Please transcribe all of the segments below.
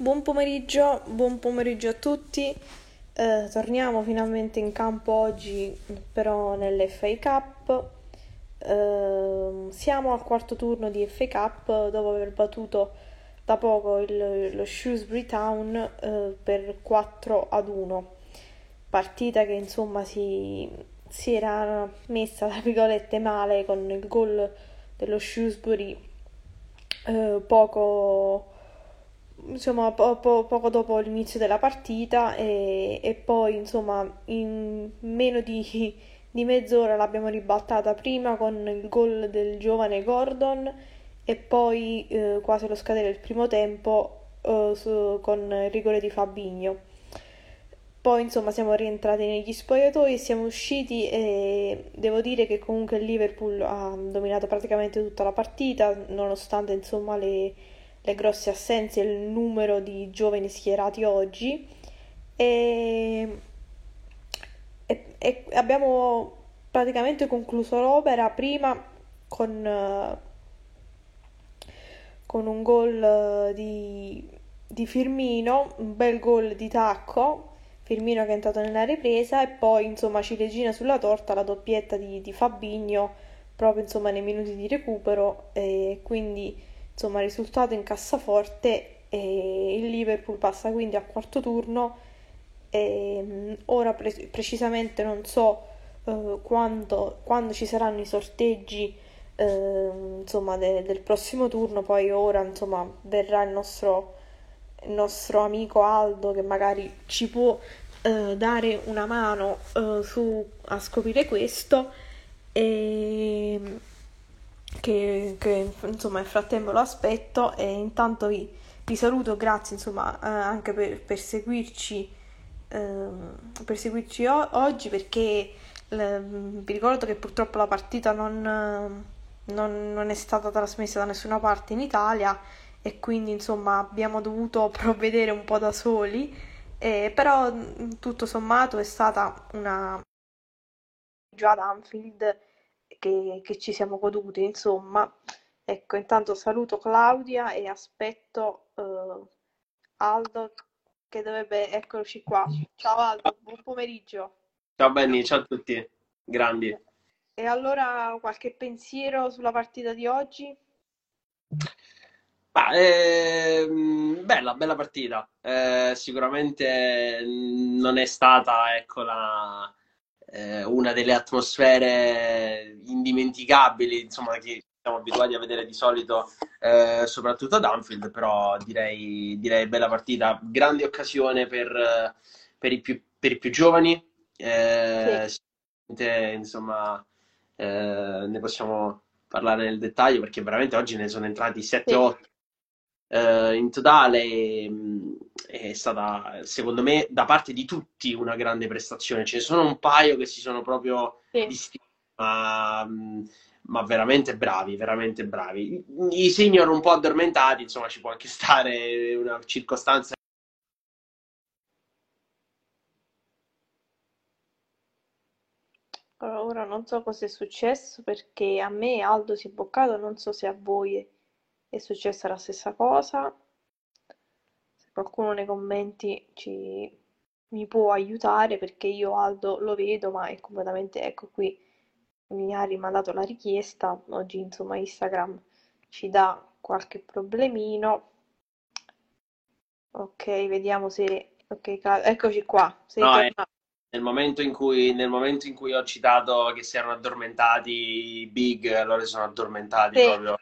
Buon pomeriggio, buon pomeriggio a tutti. Eh, torniamo finalmente in campo oggi, però nell'FA Cup. Eh, siamo al quarto turno di FA Cup dopo aver battuto da poco il, lo Shrewsbury Town eh, per 4 ad 1. Partita che insomma si, si era messa tra virgolette male con il gol dello Shrewsbury eh, poco insomma, po- po- poco dopo l'inizio della partita e, e poi insomma in meno di, di mezz'ora l'abbiamo ribaltata prima con il gol del giovane Gordon e poi eh, quasi allo scadere del primo tempo eh, su, con il rigore di Fabigno. Poi insomma siamo rientrati negli spogliatoi e siamo usciti e devo dire che comunque il Liverpool ha dominato praticamente tutta la partita nonostante insomma le le grosse assenze il numero di giovani schierati oggi. E, e, e abbiamo praticamente concluso l'opera prima con, con un gol di, di Firmino, un bel gol di tacco Firmino che è entrato nella ripresa e poi insomma ciliegina sulla torta la doppietta di, di Fabigno proprio insomma nei minuti di recupero e quindi insomma risultato in cassaforte e il Liverpool passa quindi al quarto turno. E mm, ora pre- precisamente non so uh, quando, quando, ci saranno i sorteggi uh, insomma de- del prossimo turno. Poi ora insomma verrà il nostro, il nostro amico Aldo che magari ci può uh, dare una mano su, a scoprire questo. E che, che insomma nel frattempo lo aspetto e intanto vi, vi saluto, grazie insomma eh, anche per, per seguirci, eh, per seguirci o- oggi perché le, vi ricordo che purtroppo la partita non, non, non è stata trasmessa da nessuna parte in Italia e quindi insomma abbiamo dovuto provvedere un po' da soli, eh, però tutto sommato è stata una già Anfield che, che ci siamo goduti, insomma. Ecco, intanto saluto Claudia e aspetto uh, Aldo che dovrebbe eccoci qua. Ciao Aldo, buon pomeriggio. Ciao Benny, ciao a tutti, grandi. E allora qualche pensiero sulla partita di oggi? Ah, eh, bella, bella partita. Eh, sicuramente non è stata ecco, la, eh, una delle atmosfere indimenticabili, insomma, che siamo abituati a vedere di solito, eh, soprattutto ad Anfield, però direi, direi bella partita, grande occasione per, per, i, più, per i più giovani, eh, sì. insomma, eh, ne possiamo parlare nel dettaglio perché veramente oggi ne sono entrati 7-8 sì. Uh, in totale è stata, secondo me, da parte di tutti una grande prestazione. Ce ne sono un paio che si sono proprio sì. distinti, ma, ma, veramente bravi, veramente bravi. I senior un po' addormentati, insomma, ci può anche stare una circostanza. Ora non so cosa è successo perché a me Aldo si è boccato, non so se a voi è successa la stessa cosa. Qualcuno nei commenti ci, mi può aiutare perché io Aldo lo vedo ma è completamente ecco qui mi ha rimandato la richiesta. Oggi insomma Instagram ci dà qualche problemino. Ok vediamo se ok eccoci qua. No, è, nel, momento in cui, nel momento in cui ho citato che si erano addormentati i big loro sono addormentati sì. proprio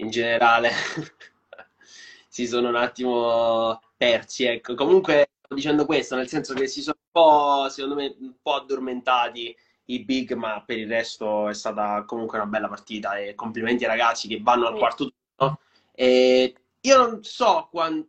in generale si sono un attimo persi. Ecco. Comunque, sto dicendo questo, nel senso che si sono un po', secondo me, un po' addormentati i big, ma per il resto è stata comunque una bella partita e complimenti ai ragazzi che vanno al quarto turno. E io non so quant...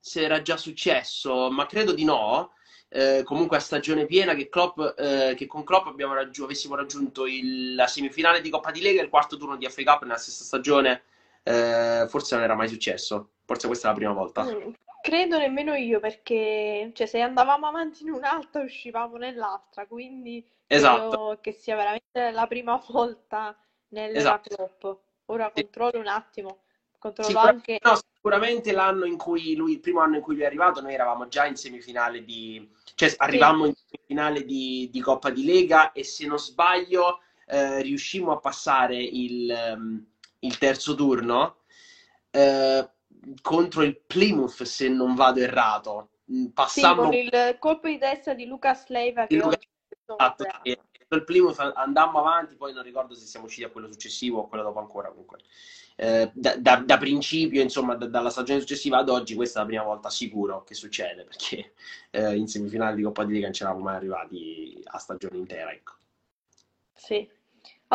se era già successo, ma credo di no. Eh, comunque a stagione piena che, Klopp, eh, che con Klopp raggiu- avessimo raggiunto il, la semifinale di Coppa di Lega e il quarto turno di FA Cup nella stessa stagione eh, forse non era mai successo. Forse questa è la prima volta. Mm, credo nemmeno io, perché cioè, se andavamo avanti in un'altra uscivamo nell'altra, quindi esatto. che sia veramente la prima volta nell'era esatto. Ora sì. controllo un attimo. controllo Sicura- anche... no, sicuramente l'anno in cui lui, il primo anno in cui lui è arrivato, noi eravamo già in semifinale di, cioè arrivammo in semifinale di, di Coppa di Lega e se non sbaglio eh, riuscimmo a passare il, ehm, il terzo turno eh, contro il Plymouth, se non vado errato. Mm, Sì, Passammo con il colpo di testa di Lucas Leiva che Luca- esatto, il Plymouth andammo avanti, poi non ricordo se siamo usciti a quello successivo o a quello dopo ancora comunque. Eh, da, da- da principio, insomma, da- dalla stagione successiva ad oggi, questa è la prima volta sicuro che succede, perché eh, in semifinale di Coppa di Lega non c'eravamo mai arrivati a stagione intera, ecco. Sì.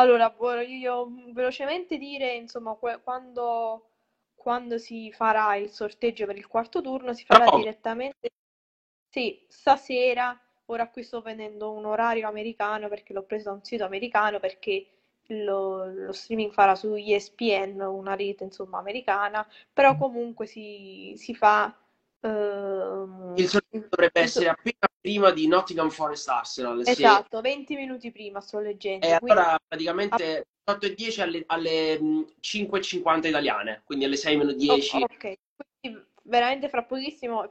Allora, voglio velocemente dire, insomma, que- quando, quando si farà il sorteggio per il quarto turno, si farà Tra poco. direttamente, sì, stasera. Ora qui sto vedendo un orario americano perché l'ho preso da un sito americano perché lo, lo streaming farà su ESPN, una rete insomma americana, però comunque si, si fa ehm, Il sorteggio dovrebbe essere appena prima di Nottingham Forest Arsenal, se- esatto, 20 minuti prima sto leggendo, e quindi allora praticamente 8 e 10 alle, alle mh, 5.50 italiane, quindi alle 6 meno Oh, 10. ok, quindi veramente fra pochissimo,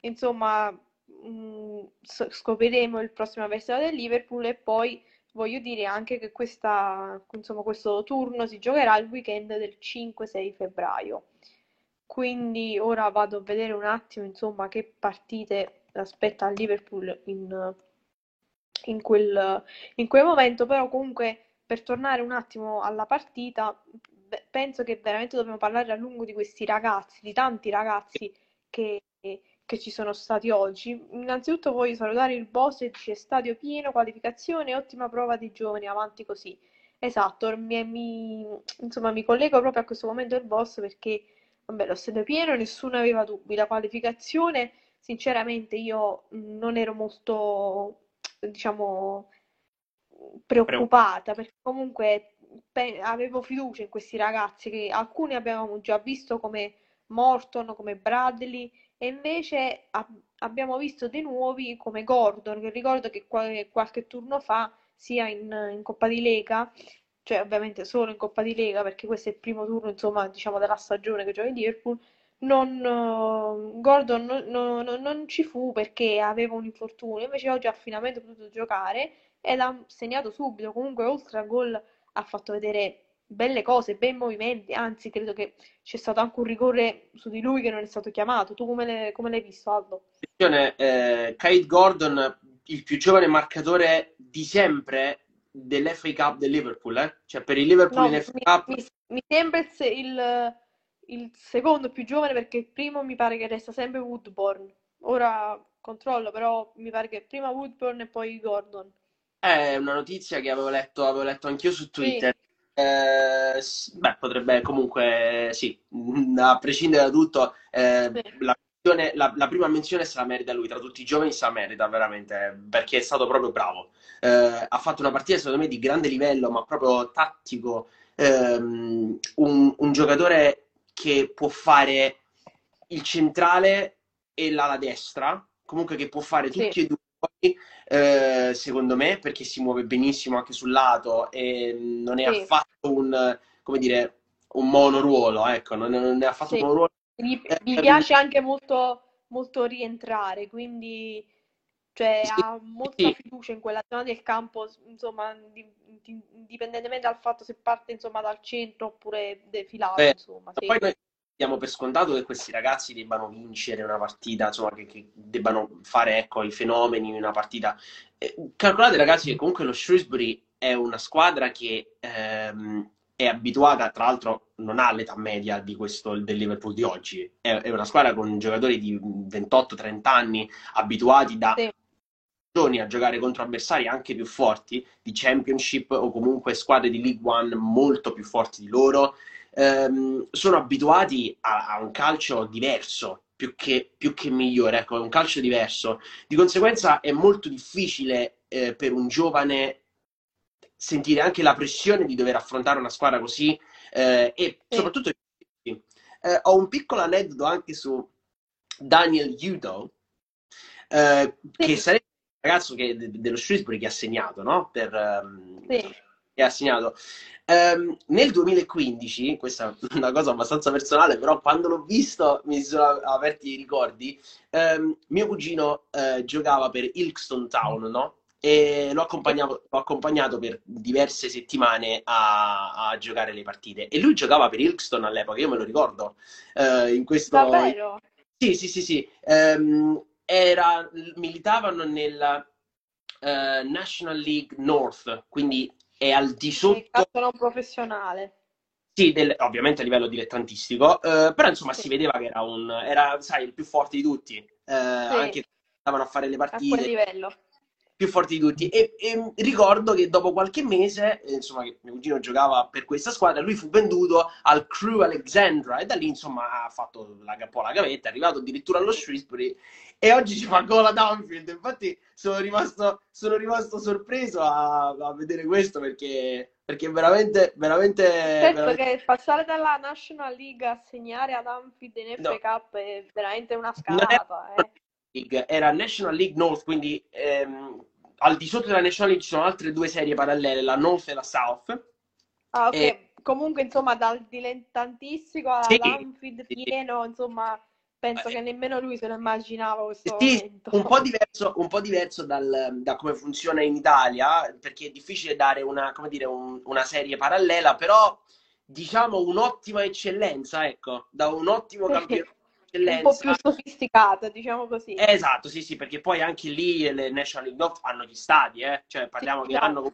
insomma, mh, s- scopriremo il prossimo avversario del Liverpool e poi voglio dire anche che questa, insomma, questo turno si giocherà il weekend del 5-6 febbraio. Quindi ora vado a vedere un attimo, insomma, che partite aspetta il Liverpool in, in quel, in quel momento, però comunque per tornare un attimo alla partita, penso che veramente dobbiamo parlare a lungo di questi ragazzi, di tanti ragazzi che, che ci sono stati oggi. Innanzitutto voglio salutare il boss che dice stadio pieno, qualificazione, ottima prova di giovani, avanti così. Esatto, mi, mi- insomma mi collego proprio a questo momento del boss perché, vabbè, lo stadio pieno, nessuno aveva dubbi. La qualificazione, sinceramente, io mh, non ero molto, diciamo preoccupata perché comunque pe- avevo fiducia in questi ragazzi che alcuni abbiamo già visto come Morton, come Bradley e invece ab- abbiamo visto dei nuovi come Gordon che ricordo che qua- qualche turno fa sia in, in Coppa di Lega cioè ovviamente solo in Coppa di Lega perché questo è il primo turno insomma diciamo della stagione che gioca in Liverpool non, eh, Gordon non, non- non- ci fu perché aveva un infortunio invece oggi ha finalmente potuto giocare ed ha segnato subito. Comunque, oltre al gol, ha fatto vedere belle cose, bei movimenti. Anzi, credo che c'è stato anche un rigore su di lui che non è stato chiamato. Tu come l'hai come l'hai visto, Aldo? Eh, Kate Gordon, il più giovane marcatore di sempre dell'FA Cup del Liverpool, eh? Cioè per il Liverpool No, in mi, Cup mi- mi sembra il, il- secondo più giovane perché il primo mi pare che resta sempre Woodburn. Ora controllo, però mi pare che prima Woodburn e poi Gordon. è una notizia che avevo letto, avevo letto anch'io su Sì, Twitter. Eh, s- beh, potrebbe comunque, sì, a prescindere da tutto, eh, sì, la, la- la prima menzione se la merita lui, tra tutti i giovani se la merita veramente, perché è stato proprio bravo. Eh, ha fatto una partita secondo me di grande livello, ma proprio tattico, Ehm, un, un giocatore che può fare il centrale e l'ala destra, comunque che può fare sì, tutti e due, eh, secondo me, perché si muove benissimo anche sul lato e non è sì, affatto un, come dire, un monoruolo, ecco, non, non è affatto un sì. monoruolo. Gli, gli Ehm, piace anche molto, molto rientrare, quindi cioè, sì, ha molta sì, fiducia in quella zona del campo, insomma, di- di- indipendentemente dal fatto se parte insomma, dal centro oppure defilato, Beh, insomma, sì. poi noi diamo per scontato che questi ragazzi debbano vincere una partita, insomma, che, che debbano fare, ecco, i fenomeni in una partita. Eh, calcolate, ragazzi, che comunque lo Shrewsbury è una squadra che ehm, è abituata, tra l'altro, non ha l'età media di questo del Liverpool di oggi. È, è una squadra con giocatori di 28-30 anni, abituati da Sì, stagioni a giocare contro avversari anche più forti di Championship o comunque squadre di League One molto più forti di loro, ehm, sono abituati a, a un calcio diverso, più che, più che migliore, ecco, è un calcio diverso. Di conseguenza è molto difficile eh, per un giovane sentire anche la pressione di dover affrontare una squadra così eh, e soprattutto eh, ho un piccolo aneddoto anche su Daniel Udo eh, che sì, sarebbe il ragazzo che- de- dello Shrewsbury che ha segnato, no? Per, ehm, sì, e ha segnato. Um, nel 2015, questa è una cosa abbastanza personale, però quando l'ho visto mi sono aperti i ricordi. Um, mio cugino uh, giocava per Ilkeston Town, no? E l'ho accompagnato, l'ho accompagnato per diverse settimane a, a, giocare le partite. E lui giocava per Ilkeston all'epoca, io me lo ricordo. Uh, in questo... Davvero? Sì, sì, sì, sì. Um, era, militavano nella uh, National League North, quindi è al di sotto... non professionale. Sì, del, ovviamente a livello dilettantistico, uh, però insomma sì. si vedeva che era un, era, sai, il più forte di tutti, uh, sì. anche stavano a fare le partite. A quel livello più forti di tutti. E, e, ricordo che dopo qualche mese, eh, insomma, che mio cugino giocava per questa squadra, lui fu venduto al Crew Alexandra e da lì, insomma, ha fatto la, un po' la gavetta, è arrivato addirittura allo Shrewsbury e oggi ci fa gol ad Anfield. Infatti sono rimasto, sono rimasto sorpreso a, a vedere questo perché perché veramente, veramente, certo veramente... che passare dalla National League a segnare ad Anfield in FA no. Cup è veramente una scalata. È... Eh. Era National League North, quindi ehm, al di sotto della National League ci sono altre due serie parallele, la North e la South. Ah, ok. E... Comunque, insomma, dal dilettantistico all'Anfield sì, pieno, insomma, penso eh, che nemmeno lui se lo immaginava questo sì, un po' diverso, un po diverso dal, da come funziona in Italia, perché è difficile dare una, dire, un, una serie parallela, però diciamo un'ottima eccellenza, ecco, da un ottimo campionato un po' più sofisticata, diciamo così. Esatto, sì, sì, perché poi anche lì le National League North hanno gli stadi, eh? cioè parliamo sì, che hanno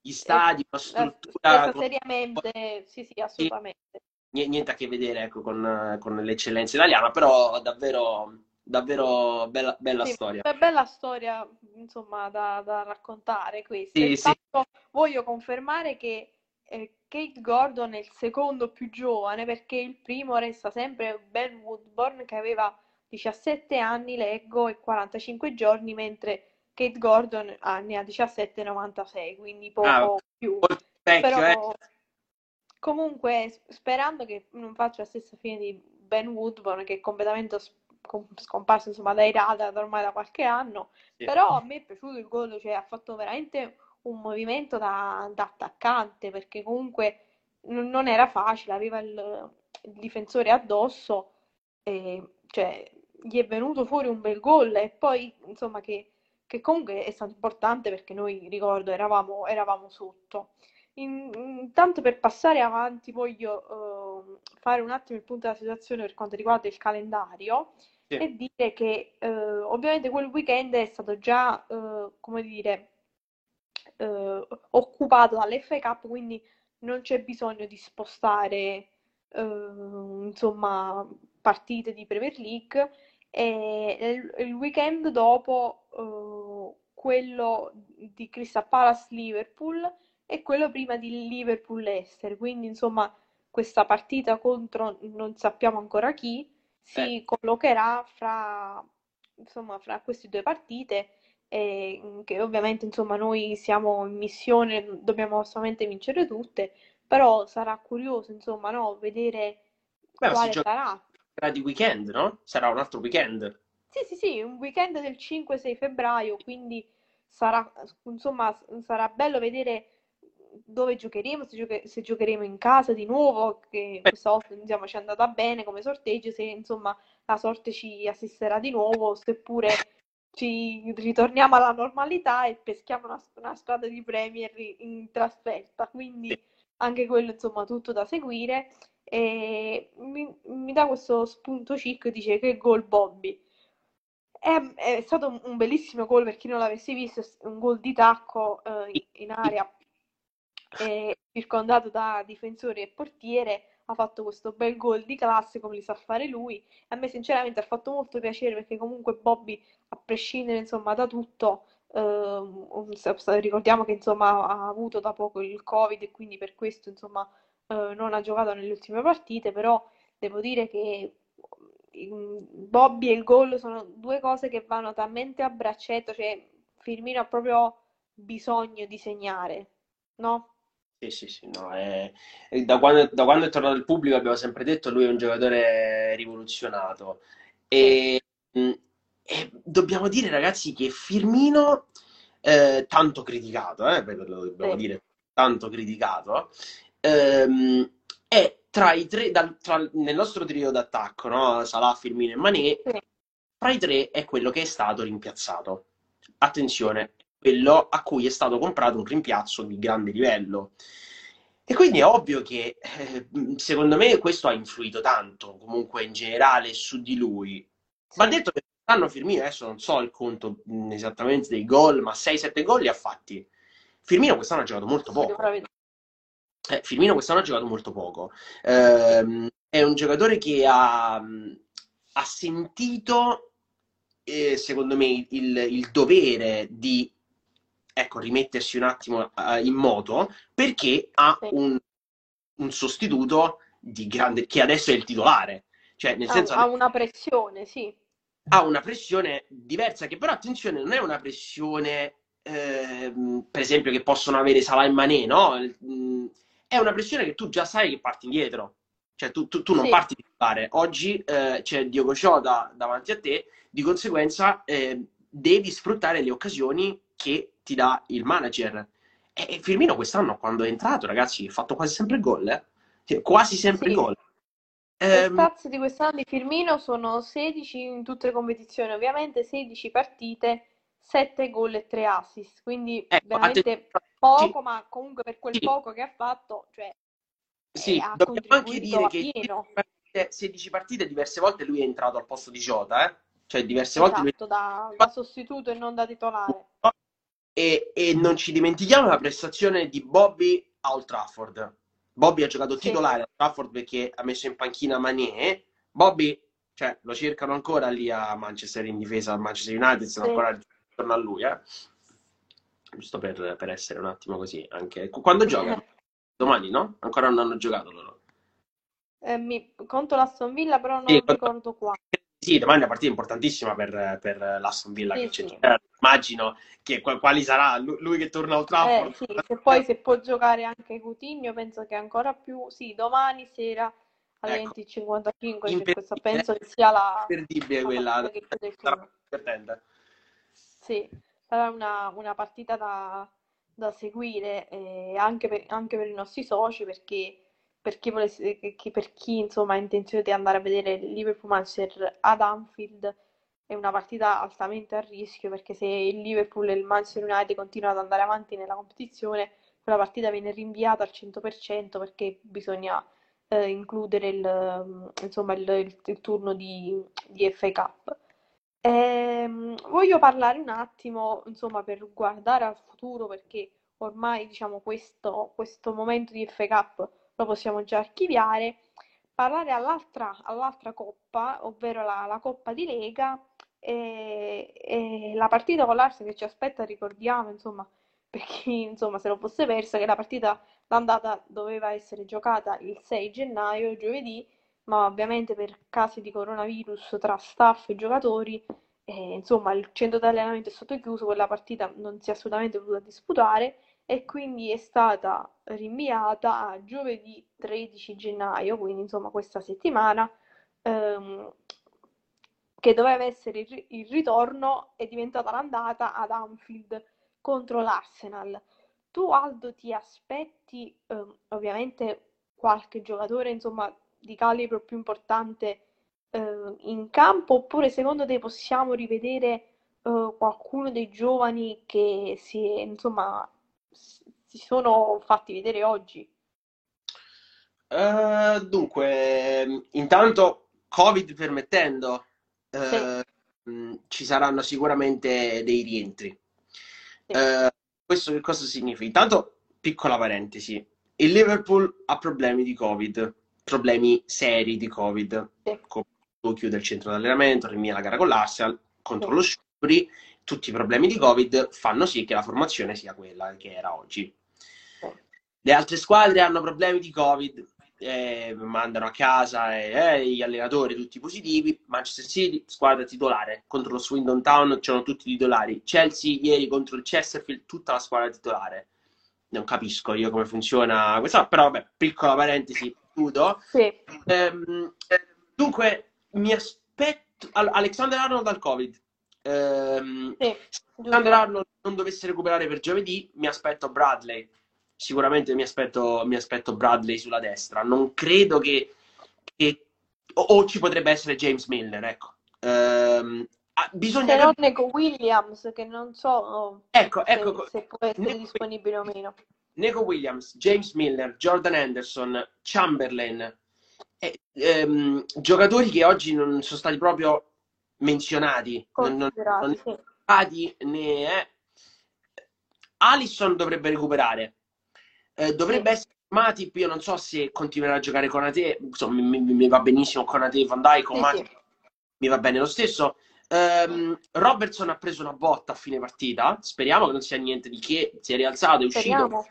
gli stadi, una struttura... Con... seriamente, sì, sì, assolutamente. Niente a che vedere ecco, con, con l'eccellenza italiana, però davvero, davvero bella, bella sì, storia. Bella storia, insomma, da, da raccontare questa. Sì, sì. Voglio confermare che eh, Kate Gordon è il secondo più giovane perché il primo resta sempre Ben Woodburn che aveva 17 anni, leggo, e 45 giorni, mentre Kate Gordon ha, ne ha 17,96, quindi poco ah, più. Vecchio, Però, eh. comunque, sperando che non faccia la stessa fine di Ben Woodburn, che è completamente scomparso insomma, dai radar ormai da qualche anno, sì. però a me è piaciuto il gol, cioè ha fatto veramente un movimento da, da attaccante perché comunque non, non era facile, aveva il, il, difensore addosso e cioè, gli è venuto fuori un bel gol e poi insomma che, che comunque è stato importante perché noi ricordo eravamo, eravamo sotto. Intanto per passare avanti voglio uh, fare un attimo il punto della situazione per quanto riguarda il calendario sì. e dire che uh, ovviamente quel weekend è stato già, uh, come dire, eh, occupato dall'FA Cup, quindi non c'è bisogno di spostare eh, insomma, partite di Premier League. E il weekend dopo eh, quello di Crystal Palace Liverpool e quello prima di Liverpool Leicester. Quindi, insomma, questa partita contro non sappiamo ancora chi si eh. collocherà fra, insomma, fra queste due partite e che ovviamente insomma noi siamo in missione, dobbiamo assolutamente vincere tutte, però sarà curioso insomma no? vedere Beh, quale sarà. Sarà di weekend, no? Sarà un altro weekend. Sì, sì, sì, un weekend del 5-6 febbraio, quindi sarà, insomma, sarà bello vedere dove giocheremo, se, gioche- se, giocheremo in casa di nuovo, che questa volta insomma, ci è andata bene come sorteggio, se insomma la sorte ci assisterà di nuovo, seppure ci ritorniamo alla normalità e peschiamo una, una squadra di Premier in trasferta, quindi anche quello insomma tutto da seguire. E mi, mi dà questo spunto chic, dice che gol Bobby. È, è stato un, un, bellissimo gol per chi non l'avesse visto, un gol di tacco eh, in, in area eh, circondato da difensore e portiere ha fatto questo bel gol di classe come li sa fare lui. A me sinceramente ha fatto molto piacere perché comunque Bobby, a prescindere insomma da tutto, eh, ricordiamo che insomma ha avuto da poco il Covid e quindi per questo insomma eh, non ha giocato nelle ultime partite, però devo dire che mm, Bobby e il gol sono due cose che vanno talmente a braccetto, cioè Firmino ha proprio bisogno di segnare, no? Sì, sì, sì, no, è... da, quando, da quando è tornato il pubblico abbiamo sempre detto che lui è un giocatore rivoluzionato e, mm, e dobbiamo dire ragazzi che Firmino, eh, tanto criticato, eh, lo dobbiamo sì. dire, tanto criticato, ehm, è tra i tre, dal, tra, nel nostro trio d'attacco, no? Salah, Firmino e Mané, sì. tra i tre è quello che è stato rimpiazzato. Attenzione, quello a cui è stato comprato un rimpiazzo di grande livello. E quindi è ovvio che eh, secondo me questo ha influito tanto, comunque in generale, su di lui. Va detto che quest'anno Firmino, adesso non so il conto esattamente dei gol, ma 6-7 gol li ha fatti. Firmino quest'anno ha giocato molto poco. Eh, Firmino quest'anno ha giocato molto poco. Eh, è un giocatore che ha, ha sentito, eh, secondo me, il, il dovere di ecco, rimettersi un attimo uh, in moto perché ha un, un, sostituto di grande, che adesso è il titolare. Cioè, nel ha, senso, ha una pressione, sì. Ha una pressione diversa, che però, attenzione, non è una pressione, eh, per esempio, che possono avere Salah e Mané, no? Mm, è una pressione che tu già sai che parti indietro. Cioè, tu, tu, tu non sì. parti di fare. Oggi eh, c'è Diogo Ciota davanti a te, di conseguenza eh, devi sfruttare le occasioni che ti dà il manager. E Firmino quest'anno, quando è entrato, ragazzi, ha fatto quasi sempre gol, eh? cioè, quasi sempre sì. gol. Le ehm... stats di quest'anno di Firmino sono 16 in tutte le competizioni, ovviamente 16 partite, 7 gol e 3 assist, quindi ecco, veramente poco, ma comunque per quel sì. poco che ha fatto, cioè, sì, eh, dobbiamo anche dire che 16 partite, 16 partite diverse volte lui è entrato al posto di Jota, eh? cioè diverse esatto, volte lui... da, da sostituto e non da titolare. E, e, non ci dimentichiamo la prestazione di Bobby a Old Trafford. Bobby ha giocato sì. titolare a Trafford perché ha messo in panchina Mané. Bobby, cioè, lo cercano ancora lì a Manchester in difesa al Manchester United, sono sì. ancora intorno a lui, eh. Giusto per, per, essere un attimo così. Anche... Quando gioca? Domani, no? Ancora non hanno giocato loro. Eh, mi... Conto l'Aston Villa, però non sì, ricordo qua. Sì, domani è una partita importantissima per, per l'Aston Villa. Sì, che sì. Immagino che quali sarà lui che torna al Trafford. Eh, sì, se poi se può giocare anche Coutinho, penso che ancora più. Sì, domani sera alle ecco. 20.55. Questa penso che sia la. Imperdibile quella. Che sì, sarà una, una partita da, da seguire eh, anche, per, anche per i nostri soci perché per chi, volesse, per chi insomma, ha intenzione di andare a vedere il Liverpool-Manchester ad Anfield è una partita altamente a rischio perché se il Liverpool e il Manchester United continuano ad andare avanti nella competizione quella partita viene rinviata al 100% perché bisogna eh, includere il, insomma, il, il, il turno di, di, FA Cup. Ehm, voglio parlare un attimo insomma, per guardare al futuro perché ormai diciamo, questo, questo momento di FA Cup lo possiamo già archiviare, parlare all'altra, all'altra coppa, ovvero la, la, Coppa di Lega, e, e la partita con l'Arsenal che ci aspetta, ricordiamo, insomma, per chi insomma, se lo fosse persa, che la partita d'andata doveva essere giocata il 6 gennaio, giovedì, ma ovviamente per casi di coronavirus tra staff e giocatori, eh, insomma, il centro di allenamento è stato chiuso, quella partita non si è assolutamente voluta disputare e quindi è stata rinviata a giovedì 13 gennaio, quindi insomma questa settimana, ehm, che doveva essere il, il ritorno, è diventata l'andata ad Anfield contro l'Arsenal. Tu Aldo ti aspetti ehm, ovviamente qualche giocatore insomma di calibro più importante eh, in campo oppure secondo te possiamo rivedere eh, qualcuno dei giovani che si insomma si sono fatti vedere oggi? Uh, dunque, intanto, Covid permettendo, sì. ci saranno sicuramente dei rientri. Sì. Uh, questo che cosa significa? Intanto, piccola parentesi, il Liverpool ha problemi di Covid, problemi seri di Covid, sì. chiude il centro di allenamento, rinvia la gara con l'Arsenal, contro lo Sciuri, tutti i problemi di Covid fanno sì che la formazione sia quella che era oggi. Le altre squadre hanno problemi di Covid, eh, mandano a casa eh, eh, gli allenatori tutti positivi. Manchester City, squadra titolare contro lo Swindon Town, c'erano tutti i titolari. Chelsea ieri contro il Chesterfield, tutta la squadra titolare. Non capisco io come funziona questa, però vabbè, piccola parentesi, chiudo. Sì. Ehm, dunque, mi aspetto Alexander Arnold dal Covid. Ehm, sì, se Alexander Arnold non dovesse recuperare per giovedì, mi aspetto Bradley sicuramente mi aspetto, mi aspetto Bradley sulla destra. Non credo che, che o, o, ci potrebbe essere James Miller, ecco. Ehm, bisogna se non Neco Williams, che non so ecco, se, ecco, se può essere Neco, disponibile o meno. Neco Williams, James Miller, Jordan Anderson, Chamberlain, eh, ehm, giocatori che oggi non sono stati proprio menzionati, non, non, non sì. né eh. Allison dovrebbe recuperare, eh, dovrebbe sì. essere Matip, io non so se continuerà a giocare con Ate, insomma mi, mi, mi va benissimo con Ate Van Dyke, con sì, Matip sì. mi va bene lo stesso. Um, Robertson ha preso una botta a fine partita, speriamo che non sia niente di che, si è rialzato, è uscito.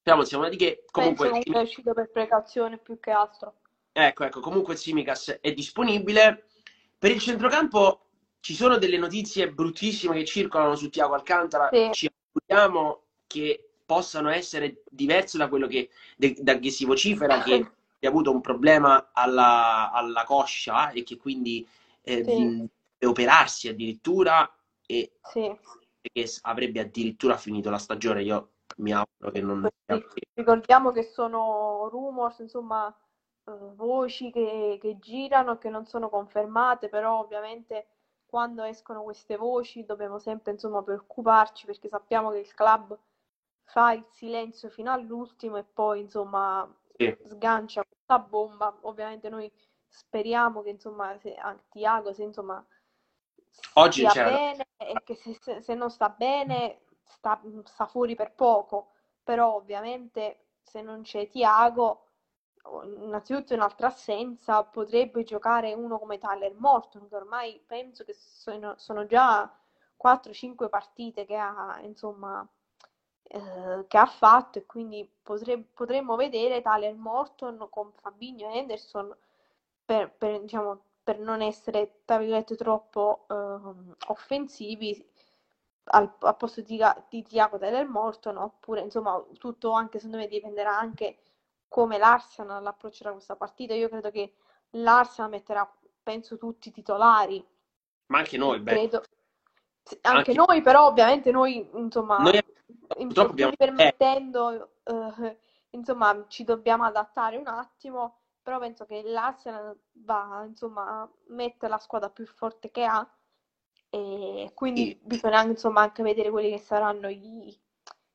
Speriamo. Sia una di che. Comunque, comunque è uscito per precauzione più che altro. Ecco, ecco, comunque Simicas è disponibile. Per il centrocampo ci sono delle notizie bruttissime che circolano su Tiago Alcantara. Sì. Ci auguriamo che possano essere diverse da quello che, de, da che si vocifera, che ha avuto un problema alla, alla coscia e che quindi eh, sì. deve operarsi addirittura e sì. che avrebbe addirittura finito la stagione. Io mi auguro che non... Ricordiamo che sono rumors, insomma eh, voci che, che girano, che non sono confermate, però ovviamente quando escono queste voci dobbiamo sempre insomma preoccuparci perché sappiamo che il club fa il silenzio fino all'ultimo e poi insomma sì. sgancia questa bomba. Ovviamente noi speriamo che insomma se, anche Tiago se insomma Oggi stia bene e che se, se, se non sta bene sta, sta, fuori per poco, però ovviamente se non c'è Tiago innanzitutto in altra assenza potrebbe giocare uno come Tyler Morton che ormai penso che sono, sono già 4-5 partite che ha insomma eh, che ha fatto e quindi potre, potremmo vedere Tyler Morton con Fabinho e Henderson per, per, diciamo, per non essere troppo eh, offensivi al, al posto di, di Tiago Tyler Morton oppure insomma tutto anche secondo me dipenderà anche come l'Arsenal approccerà questa partita. Io credo che l'Arsenal metterà, penso, tutti i titolari. Ma anche noi, credo. Anche, anche, noi, però ovviamente noi, insomma, noi, abbiamo... permettendo, eh, insomma, ci dobbiamo adattare un attimo, però penso che l'Arsenal va, insomma, a mettere la squadra più forte che ha e quindi sì. bisogna insomma, anche vedere quelli che saranno i,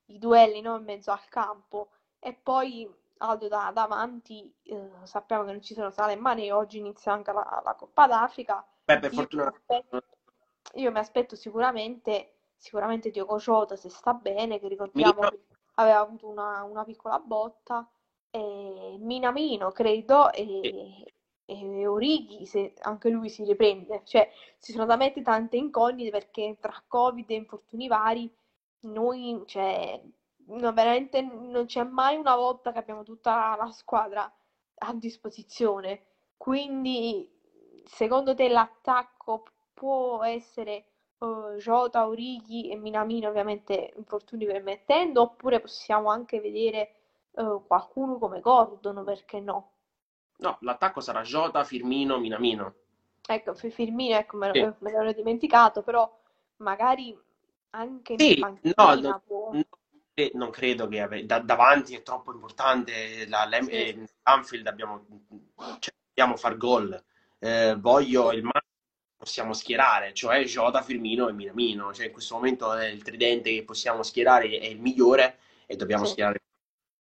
i duelli no? in mezzo al campo e poi Aldo da, davanti, eh, sappiamo che non ci sono sale e mani, oggi inizia anche la, la Coppa d'Africa. Beh, per fortuna. Aspetto, io mi aspetto sicuramente, sicuramente Diogo Jota se sta bene, che ricordiamo Mino. aveva avuto una, una, piccola botta, e Minamino credo, e, e Orighi se anche lui si riprende. Cioè, ci sono talmente tante incognite perché tra Covid e infortuni vari noi, cioè, no, veramente non c'è mai una volta che abbiamo tutta la squadra a disposizione. Quindi, secondo te l'attacco può essere uh, Jota, Orighi e Minamino, ovviamente infortuni permettendo, oppure possiamo anche vedere uh, qualcuno come Gordon, perché no? No, l'attacco sarà Jota, Firmino, Minamino. Ecco, Firmino, ecco, me, sì. me l'ero dimenticato, però magari anche sì, no, può... no, non credo che ave... da, davanti è troppo importante. La, sì. eh, Anfield abbiamo, cioè, dobbiamo far gol. Eh, voglio il possiamo schierare, cioè Jota, Firmino e Minamino. Cioè, in questo momento è il tridente che possiamo schierare è il migliore e dobbiamo sì. schierare.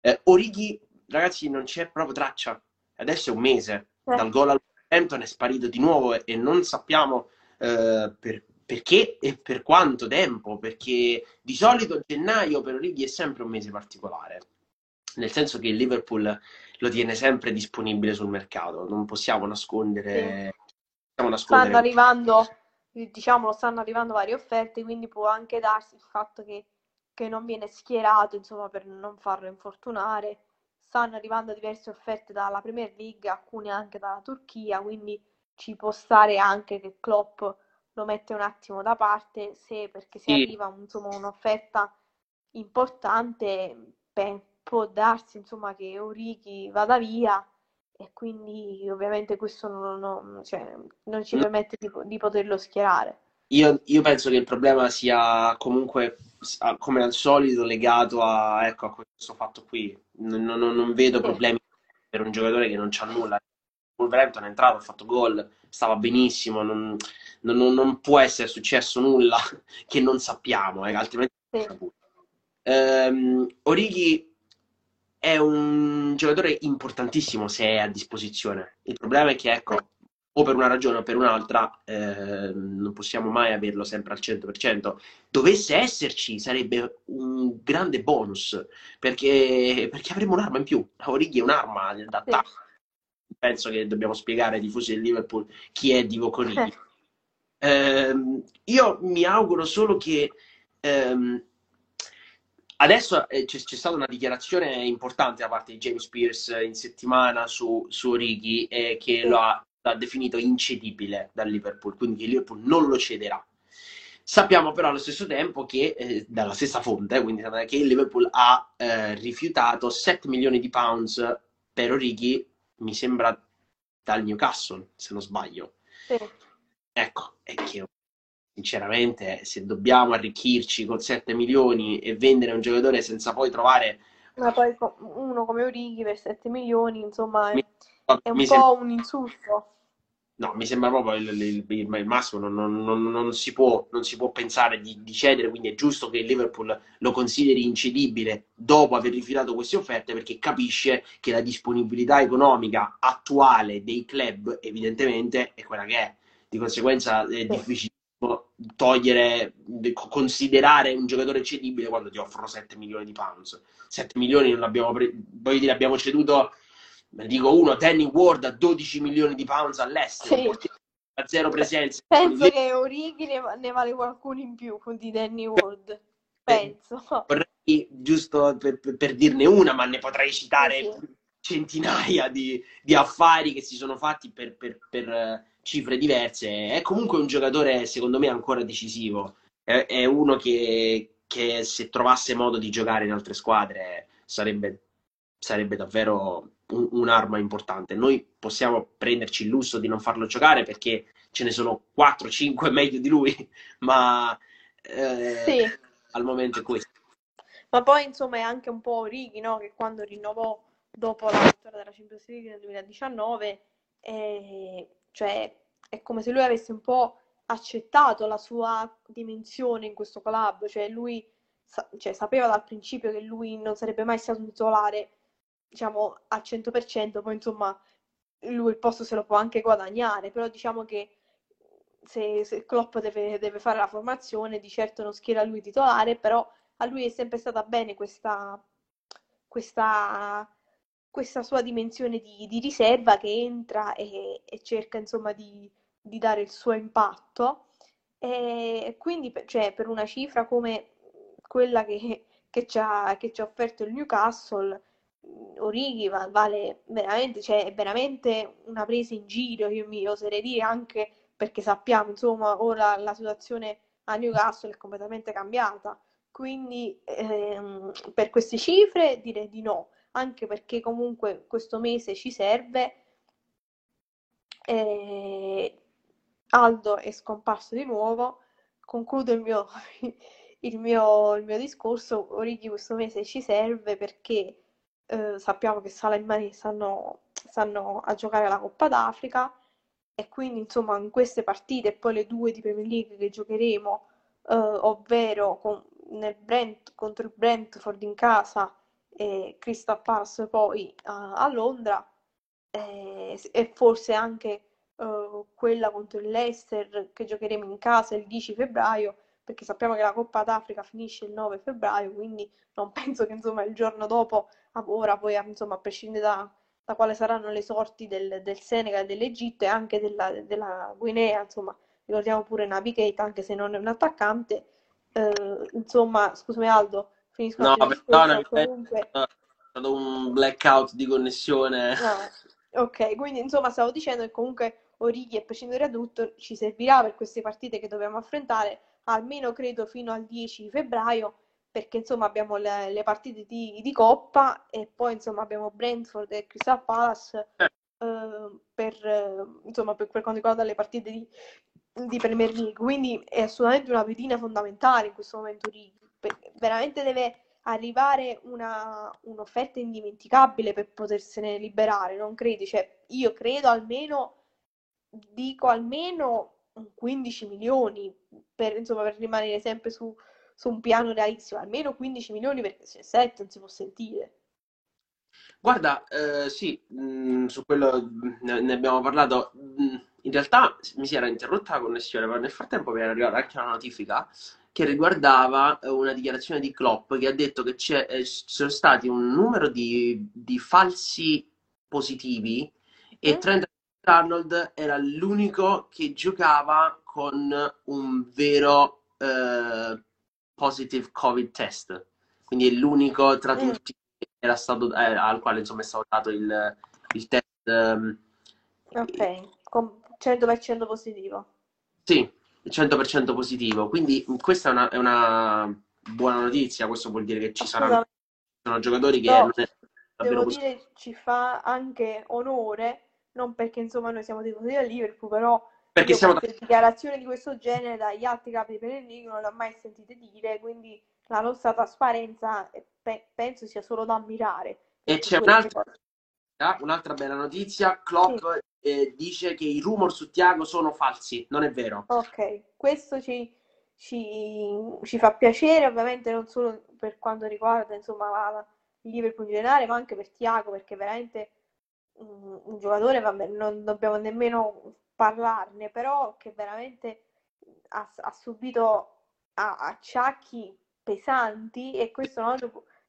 Eh, Orighi, ragazzi, non c'è proprio traccia. Adesso è un mese. Eh. Dal gol al Hampton è sparito di nuovo e, non sappiamo eh, per, perché e per quanto tempo? Perché di solito gennaio per Origi è sempre un mese particolare, nel senso che il Liverpool lo tiene sempre disponibile sul mercato, non possiamo nascondere... Sì. Nascondere... Stanno arrivando, diciamo, stanno arrivando varie offerte, quindi può anche darsi il fatto che, che non viene schierato, insomma, per non farlo infortunare. Stanno arrivando diverse offerte dalla Premier League, alcune anche dalla Turchia, quindi ci può stare anche che Klopp lo mette un attimo da parte se perché se sì. arriva insomma, un'offerta importante beh, può darsi insomma che Orighi vada via e quindi ovviamente questo non, non, cioè, non ci mm. permette di, di, poterlo schierare. Io, io penso che il problema sia comunque, come al solito, legato a, ecco, a questo fatto qui. Non, non- non vedo problemi per un giocatore che non c'ha nulla. Wolverhampton è entrato, ha fatto gol, stava benissimo, non, non- non- non può essere successo nulla che non sappiamo, eh, altrimenti sì, Ehm, Origi è un giocatore importantissimo se è a disposizione. Il problema è che, sì, ecco, o per una ragione o per un'altra, ehm, non possiamo mai averlo sempre al 100%. Dovesse esserci, sarebbe un grande bonus, perché, perché avremo un'arma in più. Origi è un'arma sì. d'attacco. Penso che dobbiamo spiegare ai tifosi del Liverpool chi è Divock Eh, Origi. Ehm, io mi auguro solo che ehm, adesso eh, c'è, c'è stata una dichiarazione importante da parte di James Spears in settimana su, su Origi eh, che lo ha, l'ha definito incedibile dal Liverpool, quindi che il Liverpool non lo cederà. Sappiamo però allo stesso tempo che, eh, dalla stessa fonte, quindi che il Liverpool ha eh, rifiutato 7 milioni di pounds per Origi, mi sembra dal Newcastle, se non sbaglio. sì. Ecco, è che sinceramente se dobbiamo arricchirci con 7 milioni e vendere un giocatore senza poi trovare... Ma poi uno come Orighi per 7 milioni, insomma, Mi, è, un mi sembra, po' un insulto. no, mi sembra proprio il, il- il- il massimo, non, non- non- non si può, non si può pensare di, di cedere, quindi è giusto che il Liverpool lo consideri incedibile dopo aver rifiutato queste offerte perché capisce che la disponibilità economica attuale dei club evidentemente è quella che è. Di conseguenza è Sì, difficile togliere, considerare un giocatore cedibile quando ti offrono 7 milioni di pounds. 7 milioni non abbiamo, pre- voglio dire, abbiamo ceduto, dico uno, Danny Ward a 12 milioni di pounds all'estero, sì. a zero presenze. Penso che Orighi ne, ne vale qualcuno in più di Danny Ward. Penso. Vorrei, giusto per, per- dirne una, ma ne potrei citare sì, centinaia di, di affari che si sono fatti per, per- per, cifre diverse. È comunque un giocatore, secondo me, ancora decisivo. È, è uno che, che se trovasse modo di giocare in altre squadre sarebbe, sarebbe davvero un- un'arma importante. Noi possiamo prenderci il lusso di non farlo giocare perché ce ne sono 4-5 meglio di lui, ma eh, sì. al momento è questo. Ma poi insomma è anche un po' Orighi, no? Che quando rinnovò dopo la vittoria della Champions League nel 2019, eh, cioè è come se lui avesse un po' accettato la sua dimensione in questo club, cioè lui sa- cioè, sapeva dal principio che lui non sarebbe mai stato un titolare, diciamo, al 100%, poi insomma lui il posto se lo può anche guadagnare, però diciamo che se, se Klopp deve, deve fare la formazione, di certo non schiera lui titolare, però a lui è sempre stata bene questa, questa, questa sua dimensione di, di riserva che entra e, e cerca insomma di, di dare il suo impatto. E quindi cioè, per una cifra come quella che, che ci ha, che ci ha offerto il Newcastle, Orighi va- vale veramente, cioè è veramente una presa in giro, io mi oserei dire anche perché sappiamo, insomma, ora la situazione a Newcastle è completamente cambiata. Quindi ehm, per queste cifre direi di no, anche perché comunque questo mese ci serve. E Aldo è scomparso di nuovo. Concludo il mio, il mio, il mio discorso. Origi questo mese ci serve perché eh, sappiamo che Salah e Mané stanno, stanno a giocare la Coppa d'Africa e quindi insomma in queste partite e poi le due di Premier League che giocheremo, eh, ovvero con- Brent- contro il Brentford in casa e Crystal Palace poi a, a Londra e, e forse anche eh, quella contro il Leicester che giocheremo in casa il 10 febbraio perché sappiamo che la Coppa d'Africa finisce il 9 febbraio quindi non penso che insomma il giorno dopo ora poi insomma a prescindere da, da quali saranno le sorti del, del Senegal, dell'Egitto e anche della, della Guinea insomma ricordiamo pure Keita anche se non è un attaccante eh, insomma scusami Aldo finisco No, discorso perdonami, è comunque stato un blackout di connessione. Ah, ok, quindi insomma stavo dicendo che comunque Orighi, a prescindere da tutto, ci servirà per queste partite che dobbiamo affrontare, almeno credo fino al 10 di febbraio, perché insomma abbiamo le, le partite di, di Coppa e poi insomma abbiamo Brentford e Crystal Palace Eh, eh, per, eh, insomma, per, per quanto riguarda le partite di, di Premier League, quindi è assolutamente una pedina fondamentale in questo momento Righi. Veramente deve arrivare una, un'offerta indimenticabile per potersene liberare, non credi? Cioè, io credo almeno, dico almeno 15 milioni per, insomma, per rimanere sempre su, su un piano realistico, almeno 15 milioni perché se 7 non si può sentire. Guarda, eh, sì, mh, mm, su quello ne, ne abbiamo parlato. Mm, in realtà mi si era interrotta la connessione, ma nel frattempo mi era arrivata anche una notifica che riguardava eh, una dichiarazione di Klopp che ha detto che ci eh, sono stati un numero di, di falsi positivi e mm. Trent Arnold era l'unico che giocava con un vero eh, positive Covid test. Quindi è l'unico tra mm. tutti era stato, eh, al quale insomma è stato dato il, il test. Um, ok, con 100% positivo. Sì, 100% positivo. Quindi questa è una, è una, buona notizia, questo vuol dire che ci saranno sono giocatori che... No, devo dire, ci fa anche onore, non perché insomma noi siamo tifosi del Liverpool, però perché siamo da... dichiarazioni di questo genere dagli altri capi di League non le ho mai sentite dire, quindi la nostra trasparenza pe- penso sia solo da ammirare. E c'è un'altra, un'altra, bella notizia, Klopp sì. Eh, dice che i rumor su Tiago sono falsi, non è vero. Ok, questo ci, ci, ci fa piacere, ovviamente non solo per quanto riguarda insomma, la, il Liverpool in generale, ma anche per Tiago, perché veramente un, un giocatore, vabbè, non dobbiamo nemmeno parlarne, però che veramente ha, ha subito acciacchi pesanti e questo non,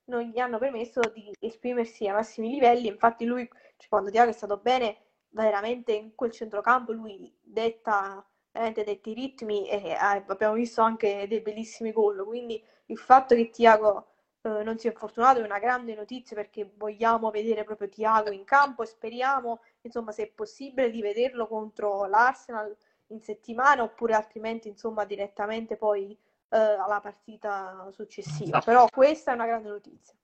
non, gli hanno permesso di esprimersi ai massimi livelli. Infatti lui, cioè, quando Tiago è stato bene, veramente in quel centrocampo lui detta veramente detti i ritmi e eh, abbiamo visto anche dei bellissimi gol. Quindi il fatto che Tiago eh, non sia infortunato è una grande notizia perché vogliamo vedere proprio Tiago in campo e speriamo, insomma, se è possibile, di vederlo contro l'Arsenal in settimana oppure altrimenti, insomma, direttamente poi eh, alla partita successiva. No. Però questa è una grande notizia.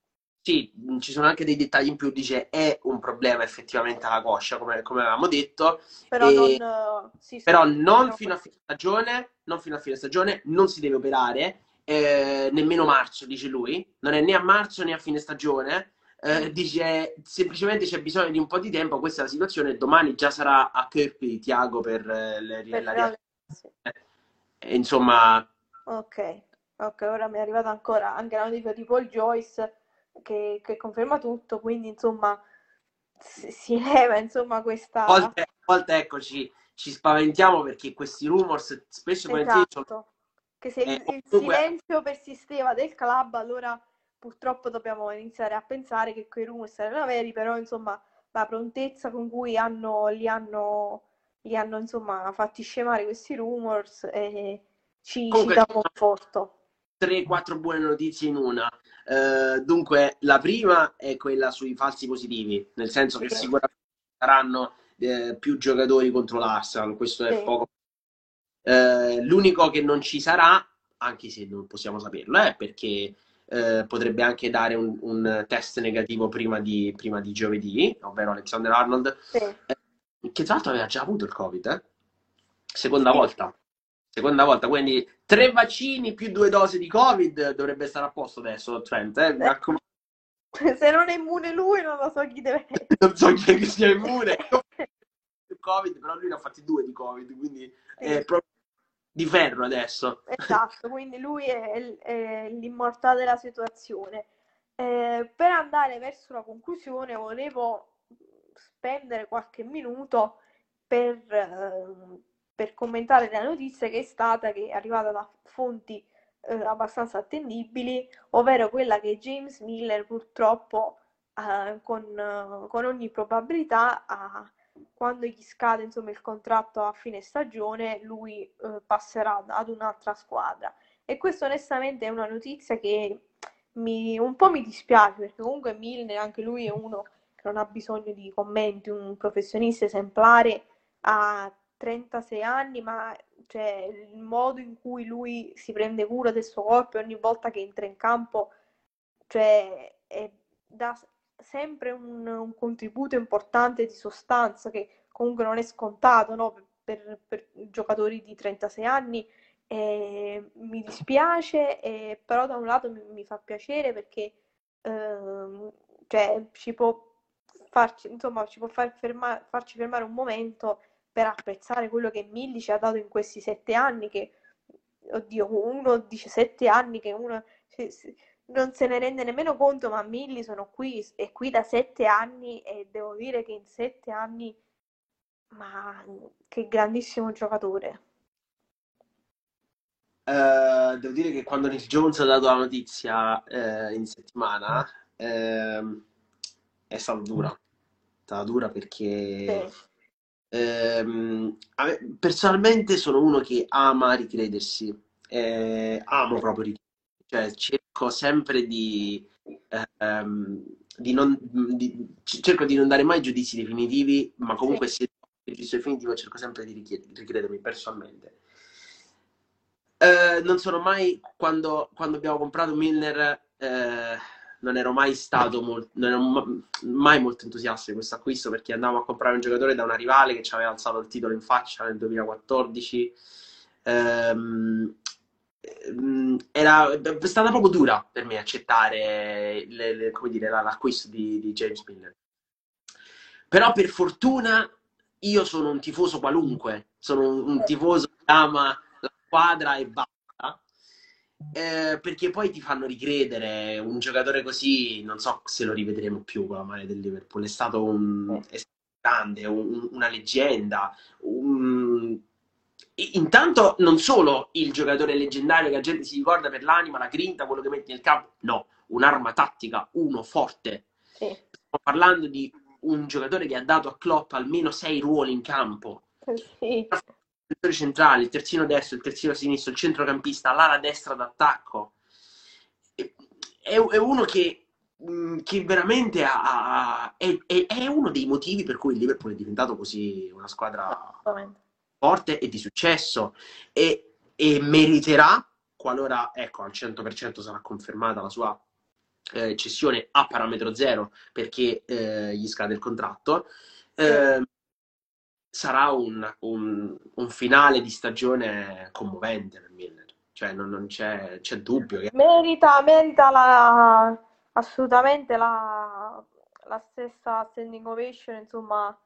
Sì, ci sono anche dei dettagli in più, dice è un problema effettivamente alla coscia, come, come avevamo detto. Però e... non, sì, però non fino a fine stagione, non fino a fine stagione, non si deve operare, eh, nemmeno marzo, dice lui. Non è né a marzo né a fine stagione. Eh, dice semplicemente c'è bisogno di un po' di tempo, questa è la situazione, domani già sarà a Kirby Tiago per, eh, le, per la riazione. Eh, insomma, Ok, ok, ora mi è arrivata ancora anche la notifica di Paul Joyce che, che conferma tutto, quindi insomma si, si leva insomma questa... A volte, a volte ecco, ci, spaventiamo perché questi rumors spesso esatto. sono... Che se il, eh, il silenzio persisteva del club, allora purtroppo dobbiamo iniziare a pensare che quei rumors erano veri, però insomma la prontezza con cui hanno, li hanno, li hanno insomma fatti scemare questi rumors e ci, Comunque, ci dà conforto. 3-4 buone notizie in una. Uh, dunque, la prima è quella sui falsi positivi, nel senso che sì. sicuramente saranno eh, più giocatori contro l'Arsenal, questo è sì. poco. Uh, l'unico che non ci sarà, anche se non possiamo saperlo, è perché uh, potrebbe anche dare un, un test negativo prima di, prima di, giovedì, ovvero Alexander Arnold, sì. che tra l'altro aveva già avuto il Covid, eh? seconda volta seconda volta, quindi tre vaccini più due dosi di Covid dovrebbe stare a posto adesso, Trent. Eh? Se non è immune lui, non lo so chi deve essere. non so chi, sia immune. Covid, però lui ne ha fatti due di Covid, quindi è proprio di ferro adesso. Esatto, quindi lui è, è l'immortale della situazione. Eh, per andare verso la conclusione volevo spendere qualche minuto per eh, per commentare la notizia che è stata, che è arrivata da fonti eh, abbastanza attendibili, ovvero quella che James Miller purtroppo eh, con, con, ogni probabilità quando gli scade insomma, il contratto a fine stagione lui eh, passerà ad un'altra squadra. E questo onestamente è una notizia che mi, un po' mi dispiace perché comunque Milner anche lui è uno che non ha bisogno di commenti, un professionista esemplare, ha 36 anni, ma cioè, il modo in cui lui si prende cura del suo corpo ogni volta che entra in campo, cioè, è, dà sempre un, un, contributo importante di sostanza che comunque non è scontato, no? per, per giocatori di 36 anni e mi dispiace, e, però da un lato mi, mi fa piacere perché ehm, cioè, ci può farci, insomma, ci può far ferma- farci fermare un momento per apprezzare quello che Milli ci ha dato in questi sette anni, che, oddio, uno dice sette anni che uno non se ne rende nemmeno conto, ma Milli sono qui, è qui da sette anni e devo dire che in sette anni, ma che grandissimo giocatore. Uh, devo dire che quando Nick Jones ha dato la notizia uh, in settimana uh, è stata dura. È stata dura perché sì. Ehm, personalmente sono uno che ama ricredersi, eh, amo proprio ricredersi, cioè cerco sempre di, ehm, di non, di, cerco di non dare mai giudizi definitivi, ma comunque sì. se il giudizio definitivo cerco sempre di ricredermi personalmente. Eh, non sono mai, quando, quando abbiamo comprato Milner, eh, non ero mai stato molto, non ero mai molto entusiasta di questo acquisto perché andavamo a comprare un giocatore da una rivale che ci aveva alzato il titolo in faccia nel 2014. Ehm, ehm, era è stata proprio dura per me accettare le, le, dire, l'acquisto di, di James Miller. Però per fortuna io sono un tifoso qualunque, sono un, un tifoso che ama la squadra e basta eh, perché poi ti fanno ricredere un giocatore così, non so se lo rivedremo più con la maglia del Liverpool, è stato un è stato grande, un, una leggenda. Un... Intanto non solo il giocatore leggendario che la gente si ricorda per l'anima, la grinta, quello che metti nel campo, no, un'arma tattica, uno forte. Sì. Stiamo parlando di un giocatore che ha dato a Klopp almeno sei ruoli in campo. Sì difensori centrali, il terzino destro, il terzino sinistro, il centrocampista, l'ala destra d'attacco. È, è uno che, mm, che veramente ha, è, è, uno dei motivi per cui il Liverpool è diventato così una squadra forte e di successo e, e meriterà, qualora ecco, al 100% sarà confermata la sua eh, cessione a parametro zero perché eh, gli scade il contratto. Eh, sarà un, un, un, finale di stagione commovente per Miller. Cioè, non, non c'è, c'è, dubbio. Che... Merita, merita la, assolutamente la, la, stessa standing ovation, insomma,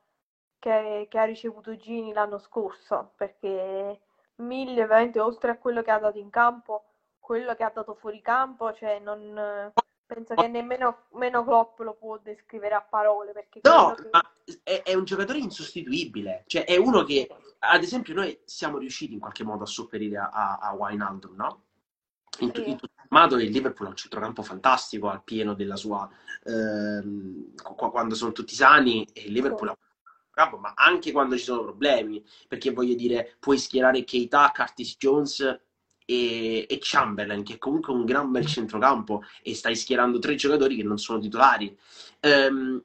che, che, ha ricevuto Gini l'anno scorso, perché Miller, veramente, oltre a quello che ha dato in campo, quello che ha dato fuori campo, cioè non Penso che nemmeno meno Klopp lo può descrivere a parole. Perché no, che... ma è, è, un giocatore insostituibile. Cioè, è uno che, ad esempio, noi siamo riusciti in qualche modo a sopperire a, a Wijnaldum, no? In, in tutto sommato il Liverpool ha un centrocampo fantastico al pieno della sua... Ehm, quando sono tutti sani, il Liverpool ha ma anche quando ci sono problemi, perché voglio dire, puoi schierare Keita, Curtis Jones e, e, Chamberlain, che è comunque un gran bel centrocampo, e stai schierando tre giocatori che non sono titolari. Um,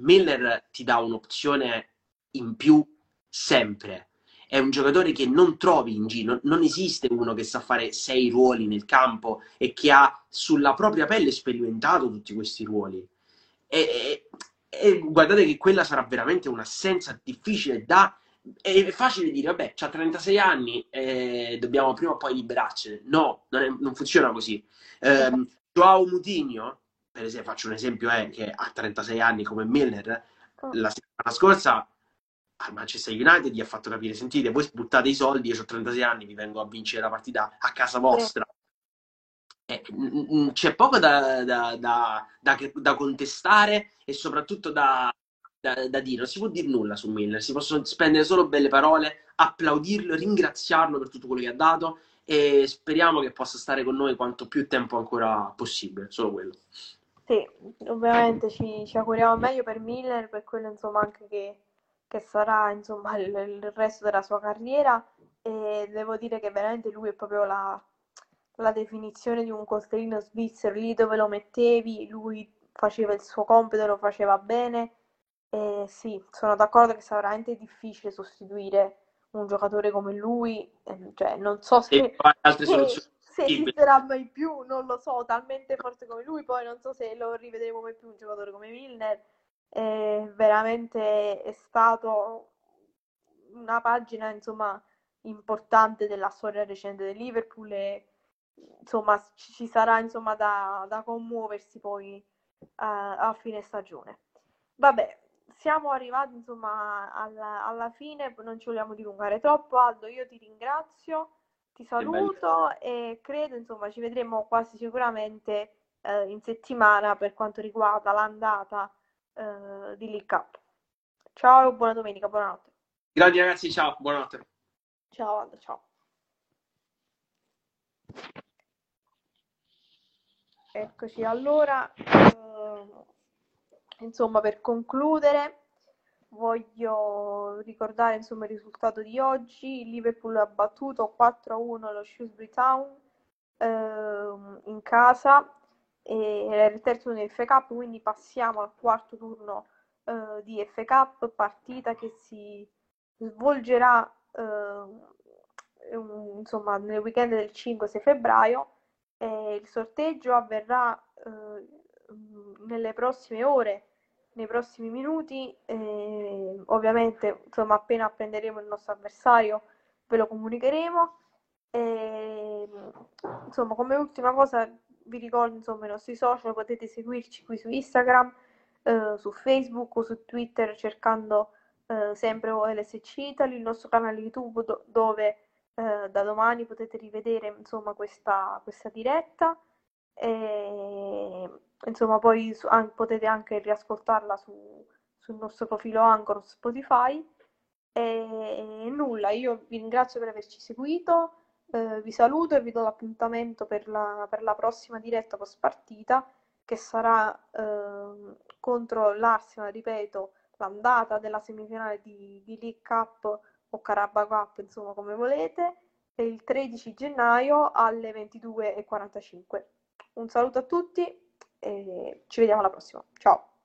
Miller ti dà un'opzione in più sempre. È un giocatore che non trovi in giro, non esiste uno che sa fare sei ruoli nel campo e che ha sulla propria pelle sperimentato tutti questi ruoli. E, e, e guardate che quella sarà veramente un'assenza difficile da è facile dire, vabbè, ha 36 anni, eh, dobbiamo prima o poi liberarcene. No, non, è, non funziona così. Eh, Joao Mutigno, per esempio, faccio un esempio, eh, che ha 36 anni come Milner, oh. la settimana scorsa al Manchester United gli ha fatto capire, sentite, voi buttate i soldi, io ho 36 anni, vi vengo a vincere la partita a casa vostra. Eh, c'è poco da, da, da, da, contestare e soprattutto da, dire, non si può dire nulla su Miller, si possono spendere solo belle parole, applaudirlo, ringraziarlo per tutto quello che ha dato e speriamo che possa stare con noi quanto più tempo ancora possibile, solo quello. Sì, ovviamente ci, ci auguriamo meglio per Miller, per quello insomma anche che, che sarà insomma il, il, resto della sua carriera. E devo dire che veramente lui è proprio la, la definizione di un costellino svizzero, lì dove lo mettevi, lui faceva il suo compito, lo faceva bene. E sì, sono d'accordo che sarà veramente difficile sostituire un giocatore come lui, ehm, cioè non so se, se, se esisterà mai più, non lo so, talmente forte come lui, poi non so se lo rivedremo mai più un giocatore come Milner, eh, veramente è stato una pagina insomma importante della storia recente del Liverpool e insomma ci sarà insomma da, da commuoversi poi uh, a fine stagione. Vabbè, siamo arrivati insomma alla, alla, fine, non ci vogliamo dilungare troppo. Aldo, io ti ringrazio, ti saluto e credo insomma ci vedremo quasi sicuramente eh, in settimana per quanto riguarda l'andata eh, di League Cup. Ciao, buona domenica, buonanotte. Grazie ragazzi, ciao, buonanotte. Ciao Aldo, ciao. Eccoci, allora, eh, insomma, per concludere, voglio ricordare insomma, il risultato di oggi. Il Liverpool ha battuto 4-1 lo Shrewsbury Town eh, in casa, e era il terzo del FA Cup, quindi passiamo al quarto turno eh, di FA partita che si svolgerà eh, un, insomma, nel weekend del 5-6 febbraio. il sorteggio avverrà eh, nelle prossime ore, nei prossimi minuti. ovviamente, insomma, appena apprenderemo il nostro avversario, ve lo comunicheremo. E, insomma, come ultima cosa, vi ricordo insomma i nostri social, potete seguirci qui su Instagram, eh, su Facebook o su Twitter cercando eh, sempre OLSC Italy, il nostro canale YouTube do- dove eh, da domani potete rivedere insomma questa, questa diretta e insomma poi su, an- potete anche riascoltarla su, sul nostro profilo Anchor Spotify e, e nulla, io vi ringrazio per averci seguito eh, vi saluto e vi do l'appuntamento per la, per la prossima diretta post partita che sarà eh, contro l'Arsenal, ripeto, l'andata della semifinale di, di League Cup o Carabao Cup, insomma come volete, il 13 gennaio alle 22.45. Un saluto a tutti e ci vediamo alla prossima. Ciao!